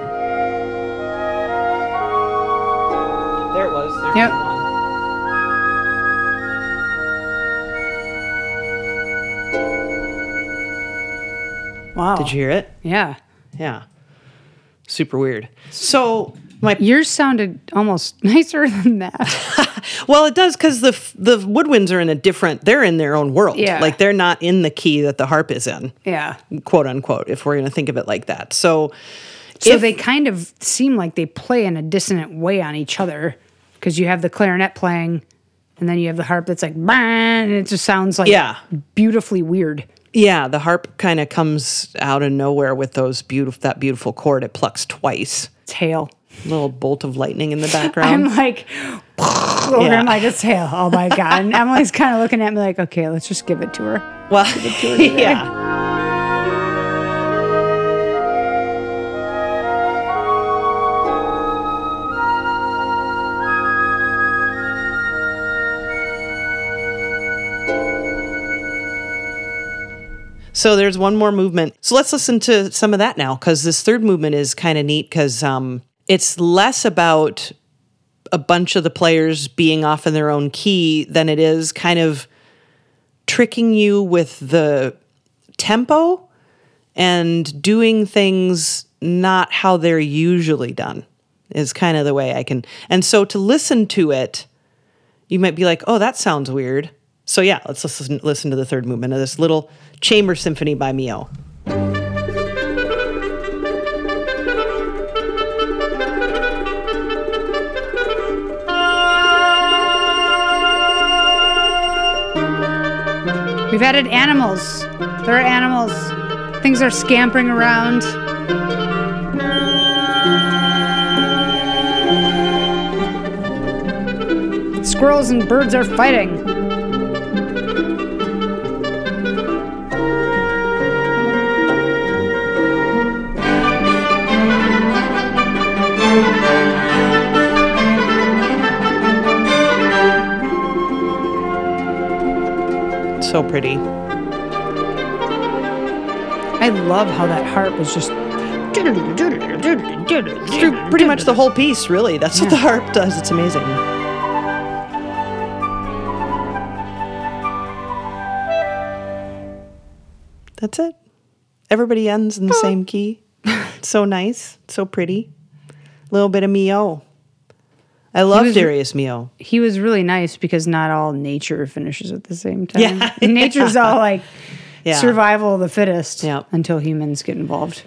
There it was. There's Yep. the wow. Did you hear it? Yeah. Yeah. Super weird. So my Yours sounded almost [LAUGHS] nicer than that. [LAUGHS] [LAUGHS] well, it does because the the woodwinds are in a different. They're in their own world. Yeah. Like they're not in the key that the harp is in, yeah. quote unquote. If we're going to think of it like that. So. So if- they kind of seem like they play in a dissonant way on each other because you have the clarinet playing and then you have the harp that's like and it just sounds like Yeah. beautifully weird. Yeah, the harp kind of comes out of nowhere with those beautiful that beautiful chord. It plucks twice. Tail. little bolt of lightning in the [LAUGHS] background. I'm like, over Yeah. I'm like, it's tail. Oh my God. And Emily's kind of looking at me like, okay, let's just give it to her. well, yeah. So there's one more movement. So let's listen to some of that now, because this third movement is kind of neat because um, it's less about a bunch of the players being off in their own key than it is kind of tricking you with the tempo and doing things not how they're usually done is kind of the way I can. And so to listen to it, you might be like, "Oh, that sounds weird." So yeah, let's listen listen to the third movement of this little chamber symphony by Milhaud. We've added animals. There are animals. Things are scampering around. Squirrels and birds are fighting. So pretty. I love how that harp was just. Through pretty much the whole piece, really. That's what the harp does. It's amazing. That's it. Everybody ends in the same key. So nice. So pretty. A little bit of Milhaud. I love was- Darius Milhaud. He was really nice because not all nature finishes at the same time. Yeah. [LAUGHS] Nature's all like Yeah. survival of the fittest Yeah. until humans get involved.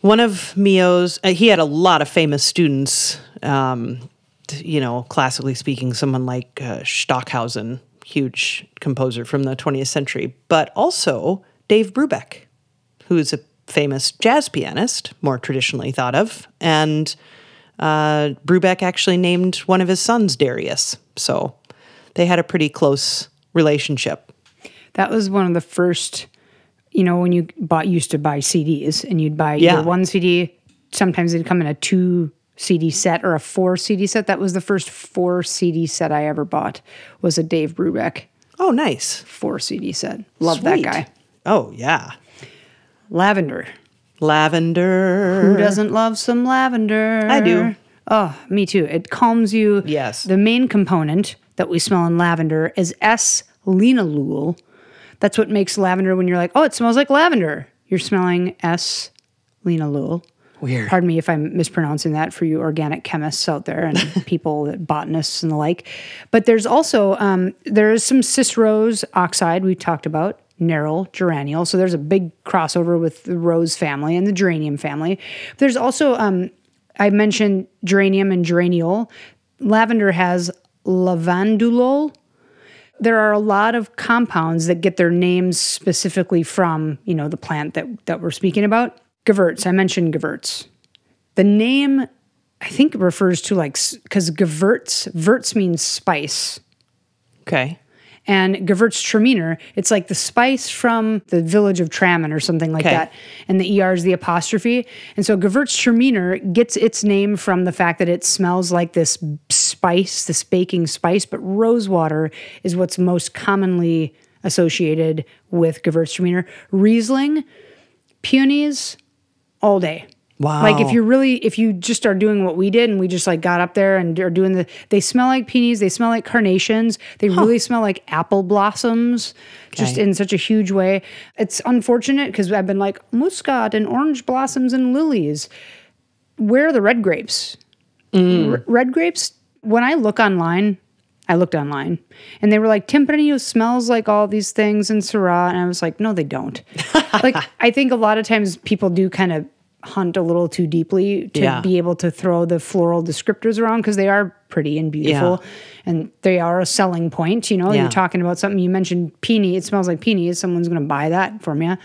One of Milhaud's, uh, he had a lot of famous students. Um, t- you know, classically speaking, someone like uh, Stockhausen, huge composer from the 20th century, but also Dave Brubeck, who's a famous jazz pianist, more traditionally thought of. And uh, Brubeck actually named one of his sons Darius. So they had a pretty close relationship. That was one of the first, you know, when you bought used to buy CDs and you'd buy Yeah. either one CD, sometimes they'd come in a two CD set or a four CD set. That was the first four CD set I ever bought was a Dave Brubeck Oh, nice. four CD set. Love that guy. Oh, yeah. Lavender. Lavender. Who doesn't love some lavender? I do. Oh, me too. It calms you. Yes. The main component that we smell in lavender is S linalool. That's what makes lavender when you're like, oh, it smells like lavender. You're smelling S linalool. Weird. Pardon me if I'm mispronouncing that for you organic chemists out there and [LAUGHS] people, that botanists and the like. But there's also um, there is some cis-rose oxide we talked about, Nerol, geraniol. So there's a big crossover with the rose family and the geranium family. There's also um, I mentioned geranium and geraniol. Lavender has lavandulol. There are a lot of compounds that get their names specifically from, you know, the plant that, that we're speaking about. Gewurz, I mentioned Gewurz. The name, I think, refers to like, because Gewurz, Wurz means spice. Okay. And Gewürztraminer, it's like the spice from the village of Tramin or something like Okay. that. And the ER is the apostrophe. And so Gewürztraminer gets its name from the fact that it smells like this spice, this baking spice, but rosewater is what's most commonly associated with Gewürztraminer. Riesling, peonies, all day. Wow. Like if you're really if you just are doing what we did and we just like got up there and are doing the they smell like peonies, they smell like carnations, they really smell like apple blossoms just in such a huge way. It's unfortunate because I've been like muscat and orange blossoms and lilies. Where are the red grapes? Mm. R- red grapes when I look online, I looked online and they were like Tempranillo smells like all these things in Syrah and I was like no they don't. like [LAUGHS] I think a lot of times people do kind of hunt a little too deeply to Yeah. be able to throw the floral descriptors around because they are pretty and beautiful and they are a selling point, you know. Yeah. You're talking about something you mentioned peony, it smells like peony, someone's going to buy that from you.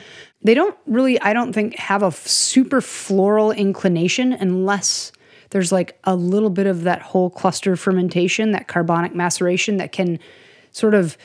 They don't really I don't think have a f- super floral inclination unless there's like a little bit of that whole cluster fermentation, that carbonic maceration that can sort of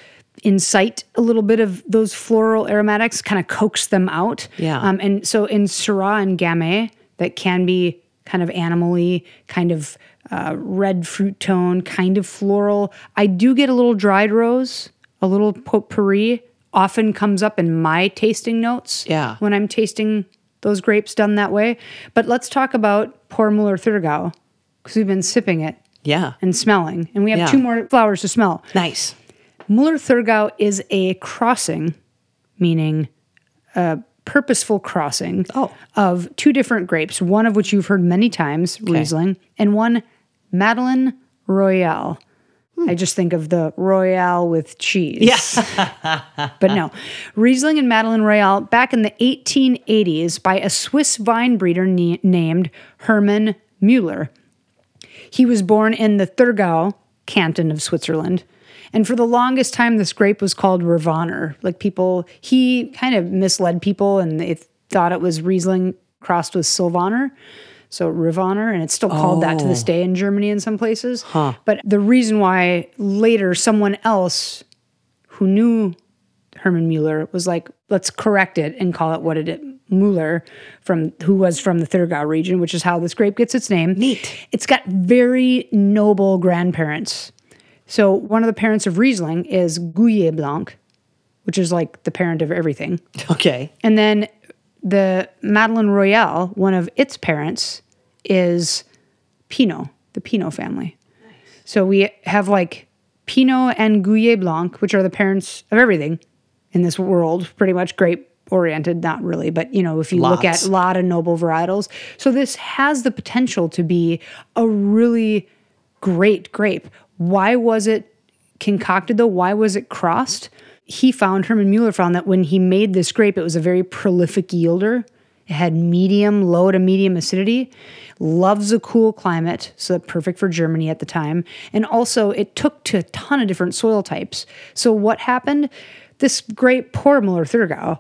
incite a little bit of those floral aromatics, kind of coax them out. Yeah. Um, and so in Syrah and Gamay, that can be kind of animally, kind of uh, red fruit tone, kind of floral. I do get a little dried rose, a little potpourri often comes up in my tasting notes Yeah. when I'm tasting those grapes done that way. But let's talk about Poor Muller Thurgau because we've been sipping it Yeah. and smelling, and we have Yeah. two more flowers to smell. Nice. Muller Thurgau is a crossing, meaning a purposeful crossing Oh. of two different grapes, one of which you've heard many times, Riesling, and one Madeleine Royale. Hmm. I just think of the Royale with cheese. Yeah. [LAUGHS] [LAUGHS] but no. Riesling and Madeleine Royale back in the 1880s by a Swiss vine breeder ne- named Hermann Müller. He was born in the Thurgau canton of Switzerland. And for the longest time, this grape was called Rivaner. Like people, he kind of misled people and they thought it was Riesling crossed with Sylvaner. So Rivaner, and it's still called that to this oh. day in Germany in some places. But the reason why later someone else who knew Herman Mueller was like, let's correct it and call it what it is. Mueller from who was from the Thurgau region, which is how this grape gets its name. Neat. It's got very noble grandparents. So one of the parents of Riesling is Gouais Blanc, which is like the parent of everything. [LAUGHS] Okay. And then the Madeleine Royale, one of its parents, is Pinot, the Pinot family. Nice. So we have like Pinot and Gouais Blanc, which are the parents of everything in this world, pretty much grape oriented, not really, but you know, if you look at a lot of noble varietals. So this has the potential to be a really great grape. Why was it concocted though? Why was it crossed? He found, Herman Mueller found that when he made this grape, it was a very prolific yielder. It had medium, low to medium acidity, loves a cool climate, so perfect for Germany at the time. And also, it took to a ton of different soil types. So, what happened? This grape, poor Muller Thurgau,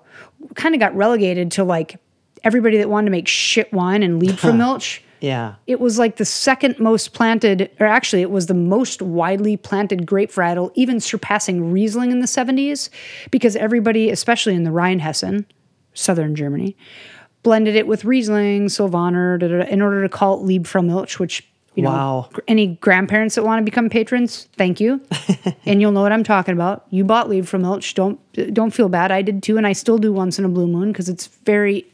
kind of got relegated to like everybody that wanted to make shit wine and Liebfraumilch. Yeah. It was like the second most planted, or actually, it was the most widely planted grape varietal, even surpassing Riesling in the 70s, because everybody, especially in the Rheinhessen, southern Germany, blended it with Riesling, Sylvaner, da, da, da, in order to call it Liebfraumilch, which, you know, Wow. any grandparents that want to become patrons, thank you. [LAUGHS] and you'll know what I'm talking about. You bought Liebfraumilch. Don't, don't feel bad. I did too, and I still do once in a blue moon because it's very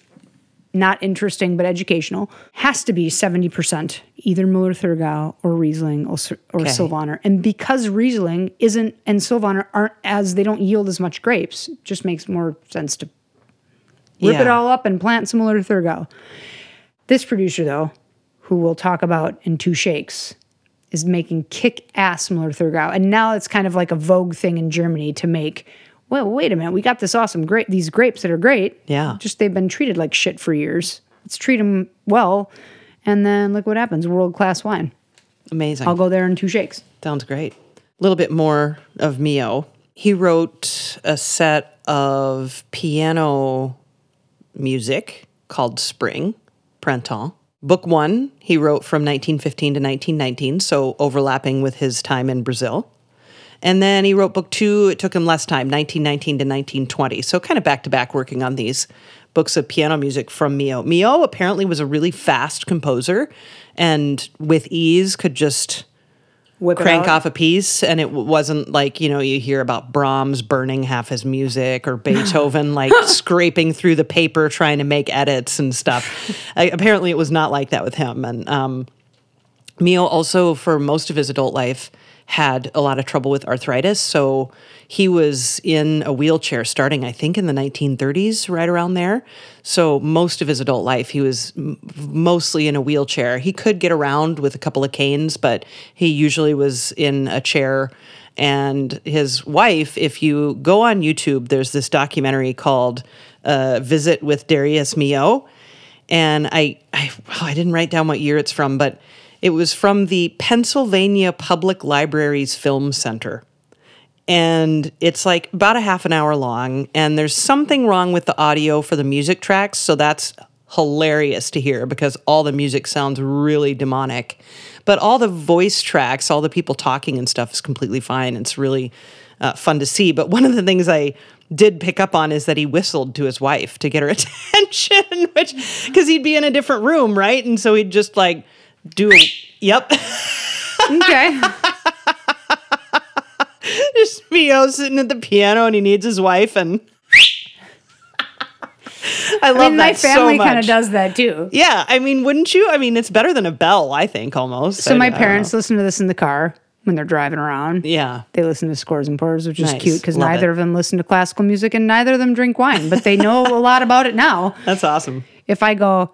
not interesting but educational, has to be 70% either Muller Thurgau or Riesling or, or Okay. Sylvaner. And because Riesling isn't and Sylvaner aren't as they don't yield as much grapes, just makes more sense to rip it all up and plant some Muller Thurgau. This producer, though, who we'll talk about in two shakes, is making kick ass Muller Thurgau. And now it's kind of like a vogue thing in Germany to make. Well, wait a minute. We got this awesome grape, these grapes that are great. Yeah. Just they've been treated like shit for years. Let's treat them well. And then look what happens world class wine. Amazing. I'll go there in two shakes. Sounds great. A little bit more of Milhaud. He wrote a set of piano music called Spring, Printemps. Book one, he wrote from 1915 to 1919, so overlapping with his time in Brazil. And then he wrote book two, it took him less time, 1919 to 1920. So kind of back to back working on these books of piano music from Milhaud. Milhaud apparently was a really fast composer and with ease could just whip crank off a piece and it wasn't like you know you hear about brahms burning half his music or [LAUGHS] beethoven like scraping through the paper trying to make edits and stuff [LAUGHS] I, apparently it was not like that with him and um, Milhaud also, for most of his adult life, had a lot of trouble with arthritis. So he was in a wheelchair starting, I think, in the 1930s, right around there. So most of his adult life, he was m- mostly in a wheelchair. He could get around with a couple of canes, but he usually was in a chair. And his wife, if you go on YouTube, there's this documentary called uh, Visit with Darius Milhaud and I, I, oh, I didn't write down what year it's from, but it was from the Pennsylvania Public Library's Film Center. And it's like about a half an hour long, and there's something wrong with the audio for the music tracks, so that's hilarious to hear because all the music sounds really demonic. But all the voice tracks, all the people talking and stuff is completely fine. It's really uh, fun to see. But one of the things I did pick up on is that he whistled to his wife to get her [LAUGHS] attention, which because he'd be in a different room, right? And so he'd just like do a yep, Okay. [LAUGHS] just Milhaud sitting at the piano and he needs his wife and. [LAUGHS] I love I mean, that my family so kind of does that too. Yeah, I mean, wouldn't you? I mean, it's better than a bell, I think, almost. So I- my parents listen to this in the car when they're driving around. Yeah. They listen to Scores and Pours, which is Nice. cute because neither it. of them listen to classical music and neither of them drink wine, but they know a lot about it now. [LAUGHS] That's awesome. If I go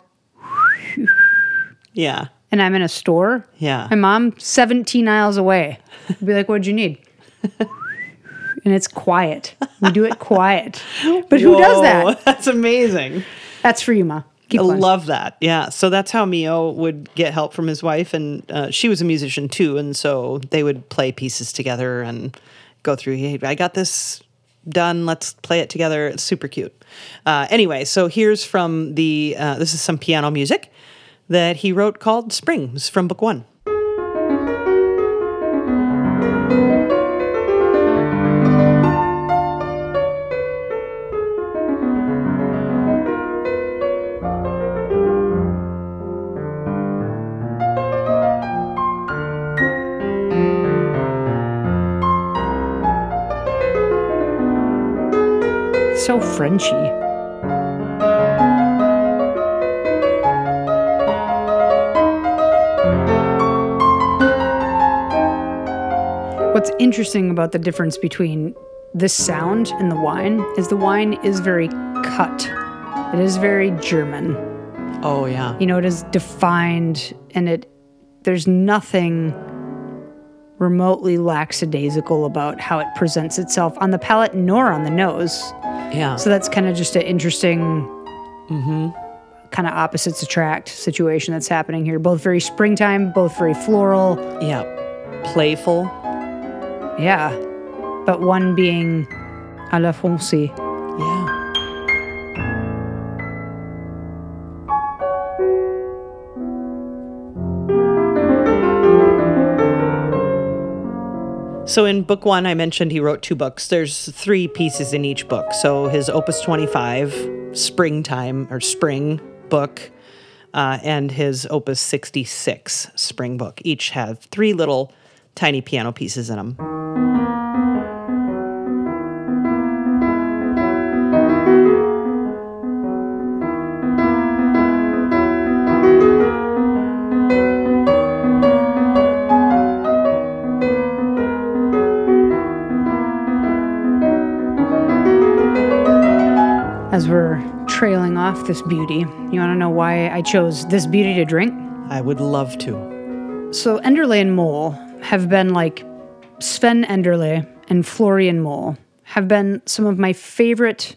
Yeah. And I'm in a store, Yeah. my mom 17 miles away, I'd be like, "What'd you need?" [LAUGHS] and it's quiet. We do it quiet. [LAUGHS] But who does that? [LAUGHS] That's amazing. That's for you, ma. Keep I going. love that. Yeah. So that's how Milhaud would get help from his wife. And uh, she was a musician too. And so they would play pieces together and go through, hey, I got this done. Let's play it together. It's super cute. Uh, anyway, so here's from the, uh, this is some piano music that he wrote called Springs from book one. so Frenchy. What's interesting about the difference between this sound and the wine is the wine is very cut. It is very German. Oh, yeah. You know, it is defined and it there's nothing remotely lackadaisical about how it presents itself on the palate nor on the nose. Yeah. So that's kind of just an interesting mm-hmm. kind of opposites attract situation that's happening here. Both very springtime, both very floral. yeah. Playful. Yeah. But one being à la foncée. Yeah. So in book one, I mentioned he wrote two books. There's three pieces in each book. So his Opus 25, Springtime or Spring book, uh, and his Opus 66, Spring book. Each have three little tiny piano pieces in them. As we're trailing off this beauty, you want to know why I chose this beauty to drink? I would love to. So Enderle and Moll have been like Sven Enderle and Florian Moll have been some of my favorite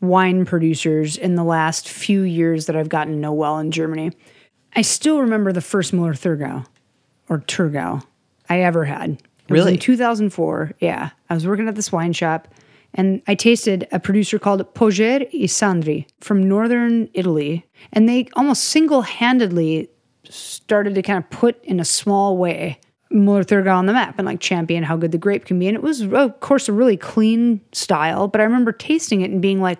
wine producers in the last few years that I've gotten to know well in Germany. I still remember the first Muller Thurgau or Turgau I ever had. It was Really? in 2004. Yeah. I was working at this wine shop and I tasted a producer called Pojer e Sandri from northern Italy. And they almost single handedly started to kind of put in a small way Muller on the map and like champion how good the grape can be. And it was, of course, a really clean style. But I remember tasting it and being like,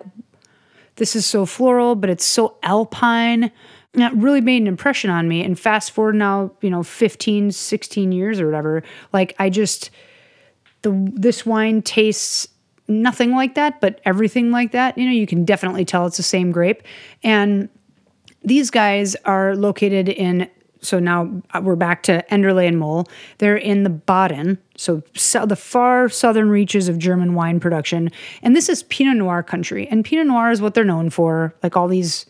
this is so floral, but it's so alpine. that really made an impression on me. And fast forward now, you know, 15, 16 years or whatever, like I just, the this wine tastes nothing like that, but everything like that. You know, you can definitely tell it's the same grape. And these guys are located in so now uh, we're back to Enderle and Moll. They're in the Baden, so, so, the far southern reaches of German wine production. And this is Pinot Noir country. And Pinot Noir is what they're known for, like all these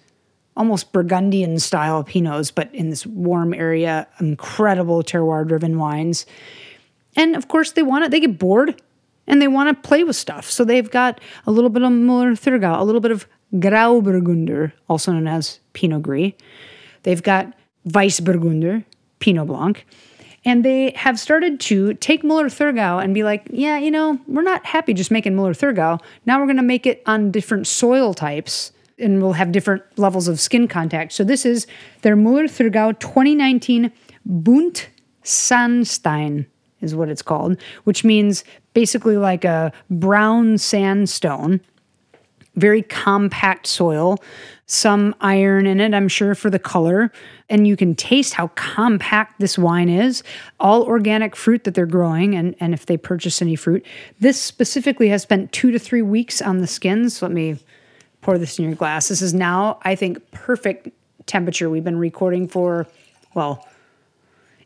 almost Burgundian style Pinots, but in this warm area, incredible terroir driven wines. And of course, they want it, they get bored and they want to play with stuff. So they've got a little bit of Müller Thurgau, a little bit of Grauburgunder, also known as Pinot Gris. They've got Weissburgunder, Pinot Blanc. And they have started to take Müller Thurgau and be like, yeah, you know, we're not happy just making Müller Thurgau. Now we're going to make it on different soil types and we'll have different levels of skin contact. So this is their Müller Thurgau 2019 Bunt Sandstein is what it's called, which means basically like a brown sandstone, very compact soil, some iron in it, I'm sure, for the color. And you can taste how compact this wine is. All organic fruit that they're growing, and, and if they purchase any fruit. This specifically has spent two to three weeks on the skins. Let me pour this in your glass. This is now, I think, perfect temperature. We've been recording for, well,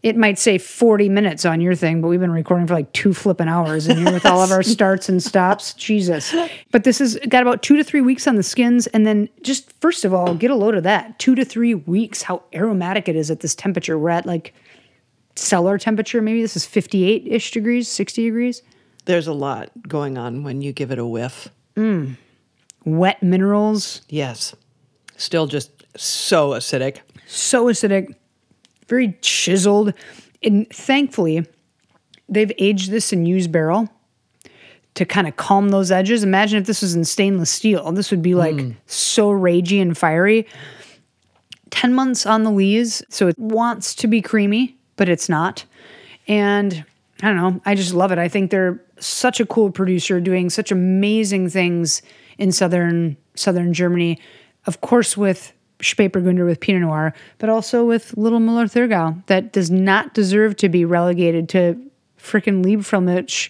it might say 40 minutes on your thing, but we've been recording for like two flipping hours and here with all of our [LAUGHS] starts and stops. Jesus. But this has got about two to three weeks on the skins. And then just first of all, get a load of that. Two to three weeks, how aromatic it is at this temperature. We're at like cellar temperature. Maybe this is 58 ish degrees, 60 degrees. There's a lot going on when you give it a whiff. Mm. Wet minerals. Yes. Still just so acidic. So acidic very chiseled. And thankfully, they've aged this in used barrel to kind of calm those edges. Imagine if this was in stainless steel. This would be like mm. so ragey and fiery. 10 months on the lees, so it wants to be creamy, but it's not. And I don't know, I just love it. I think they're such a cool producer doing such amazing things in southern southern Germany. Of course with Spätburgunder with Pinot Noir, but also with Little Müller Thurgau that does not deserve to be relegated to freaking Liebfraumilch,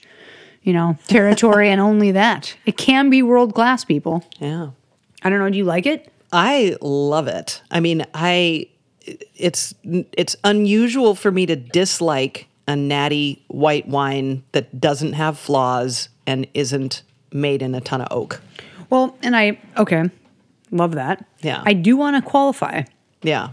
you know, [LAUGHS] territory and only that. It can be world class, people. Yeah. I don't know. Do you like it? I love it. I mean, I it's it's unusual for me to dislike a natty white wine that doesn't have flaws and isn't made in a ton of oak. Well, and I okay, Love that. Yeah. I do want to qualify Yeah.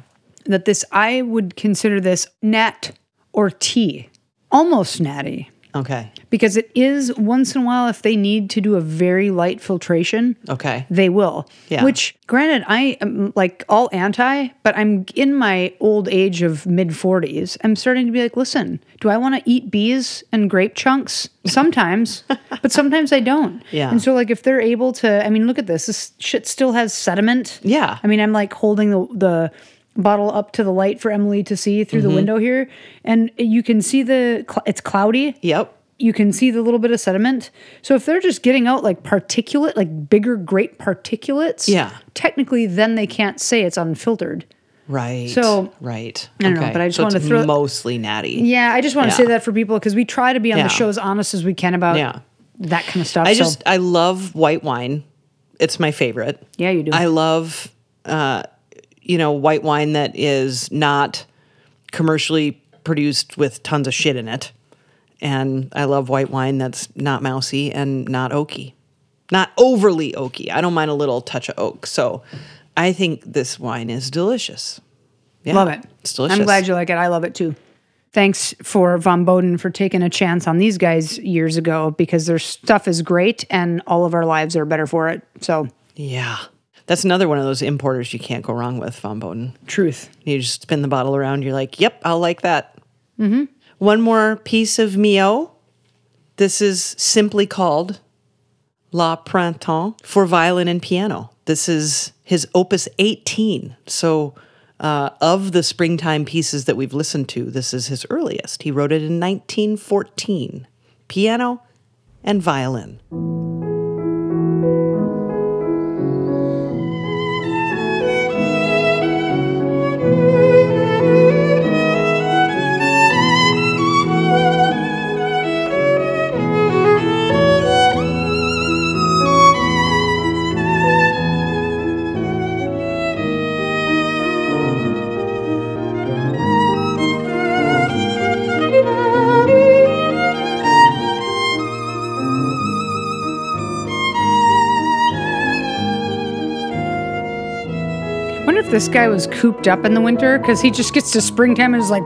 that this, I would consider this nat or tea, almost natty. Okay. Because it is once in a while, if they need to do a very light filtration, Okay. they will. Yeah. Which, granted, I am like all anti, but I'm in my old age of mid 40s. I'm starting to be like, listen, do I want to eat bees and grape chunks? Sometimes, [LAUGHS] but sometimes I don't. Yeah. And so, like, if they're able to, I mean, look at this. This shit still has sediment. Yeah. I mean, I'm like holding the, the, bottle up to the light for Emily to see through mm-hmm. the window here, and you can see the it's cloudy. Yep. You can see the little bit of sediment. So if they're just getting out like particulate, like bigger grape particulates, yeah, technically then they can't say it's unfiltered. Right. So right. I don't okay. know, but I just so want to throw mostly natty. Yeah, I just want to say that for people because we try to be on yeah. the show as honest as we can about yeah. that kind of stuff. I so. just I love white wine. It's my favorite. Yeah, you do. I love uh, you know, white wine that is not commercially produced with tons of shit in it. And I love white wine that's not mousy and not oaky. Not overly oaky. I don't mind a little touch of oak. So I think this wine is delicious. Yeah, love it. It's delicious. I'm glad you like it. I love it too. Thanks for Vom Boden for taking a chance on these guys years ago because their stuff is great and all of our lives are better for it. So, yeah. That's another one of those importers you can't go wrong with, Vom Boden. Truth. You just spin the bottle around, you're like, yep, I'll like that. Mm-hmm. One more piece of Milhaud. This is simply called La Printemps for violin and piano. This is his opus 18. So, uh, of the springtime pieces that we've listened to, this is his earliest. He wrote it in 1914. Piano and violin. This guy was cooped up in the winter because he just gets to springtime and is like,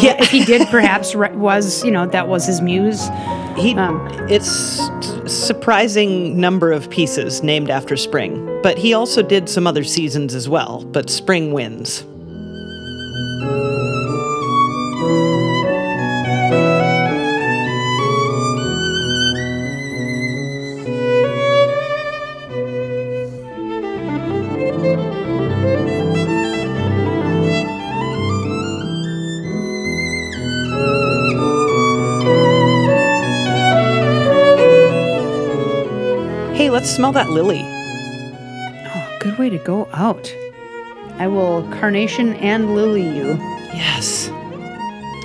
Yeah. if he did perhaps was, you know, that was his muse. He, um, it's surprising number of pieces named after spring, but he also did some other seasons as well. But spring wins. Smell that lily. Oh, good way to go out. I will carnation and lily you. Yes.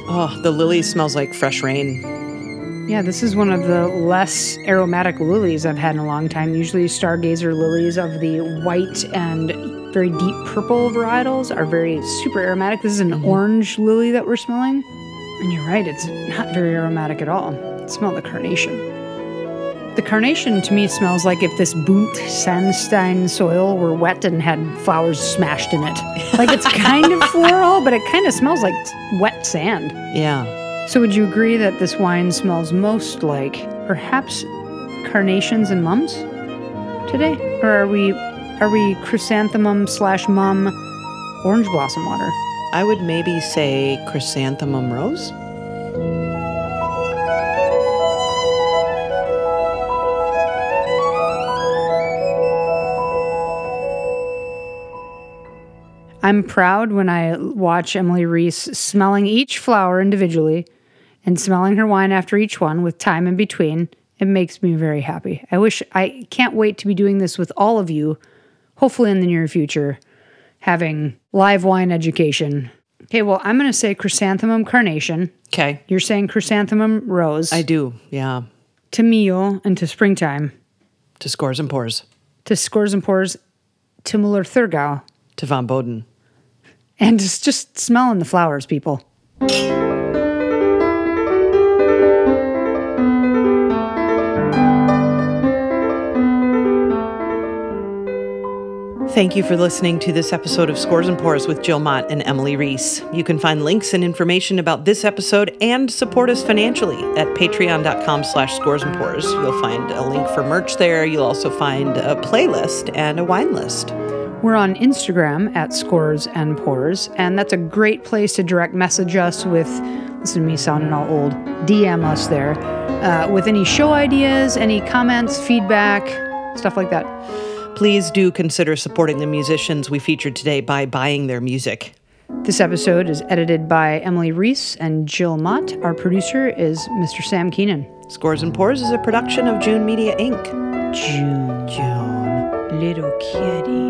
Oh, the lily smells like fresh rain. Yeah, this is one of the less aromatic lilies I've had in a long time. Usually, stargazer lilies of the white and very deep purple varietals are very super aromatic. This is an mm-hmm. orange lily that we're smelling. And you're right, it's not very aromatic at all. Smell the carnation. The carnation to me smells like if this Bunt sandstein soil were wet and had flowers smashed in it. Like it's kind of [LAUGHS] floral, but it kind of smells like wet sand. Yeah. So, would you agree that this wine smells most like perhaps carnations and mums today, or are we are we chrysanthemum slash mum orange blossom water? I would maybe say chrysanthemum rose. I'm proud when I watch Emily Reese smelling each flower individually and smelling her wine after each one with time in between. It makes me very happy. I wish I can't wait to be doing this with all of you, hopefully in the near future, having live wine education. Okay, well, I'm going to say chrysanthemum carnation. Okay. You're saying chrysanthemum rose. I do. Yeah. to Milhaud and to springtime. To scores and pours. To scores and pours. To Muller Thurgau. To Vom Boden. And just, just smelling the flowers, people. Thank you for listening to this episode of Scores and Pours with Jill Mott and Emily Reese. You can find links and information about this episode and support us financially at patreon.com slash scores and pours. You'll find a link for merch there. You'll also find a playlist and a wine list. We're on Instagram at Scores and Pours, and that's a great place to direct message us with, listen to me sounding all old, DM us there uh, with any show ideas, any comments, feedback, stuff like that. Please do consider supporting the musicians we featured today by buying their music. This episode is edited by Emily Reese and Jill Mott. Our producer is Mr. Sam Keenan. Scores and Pours is a production of June Media Inc. June, June. little kitty.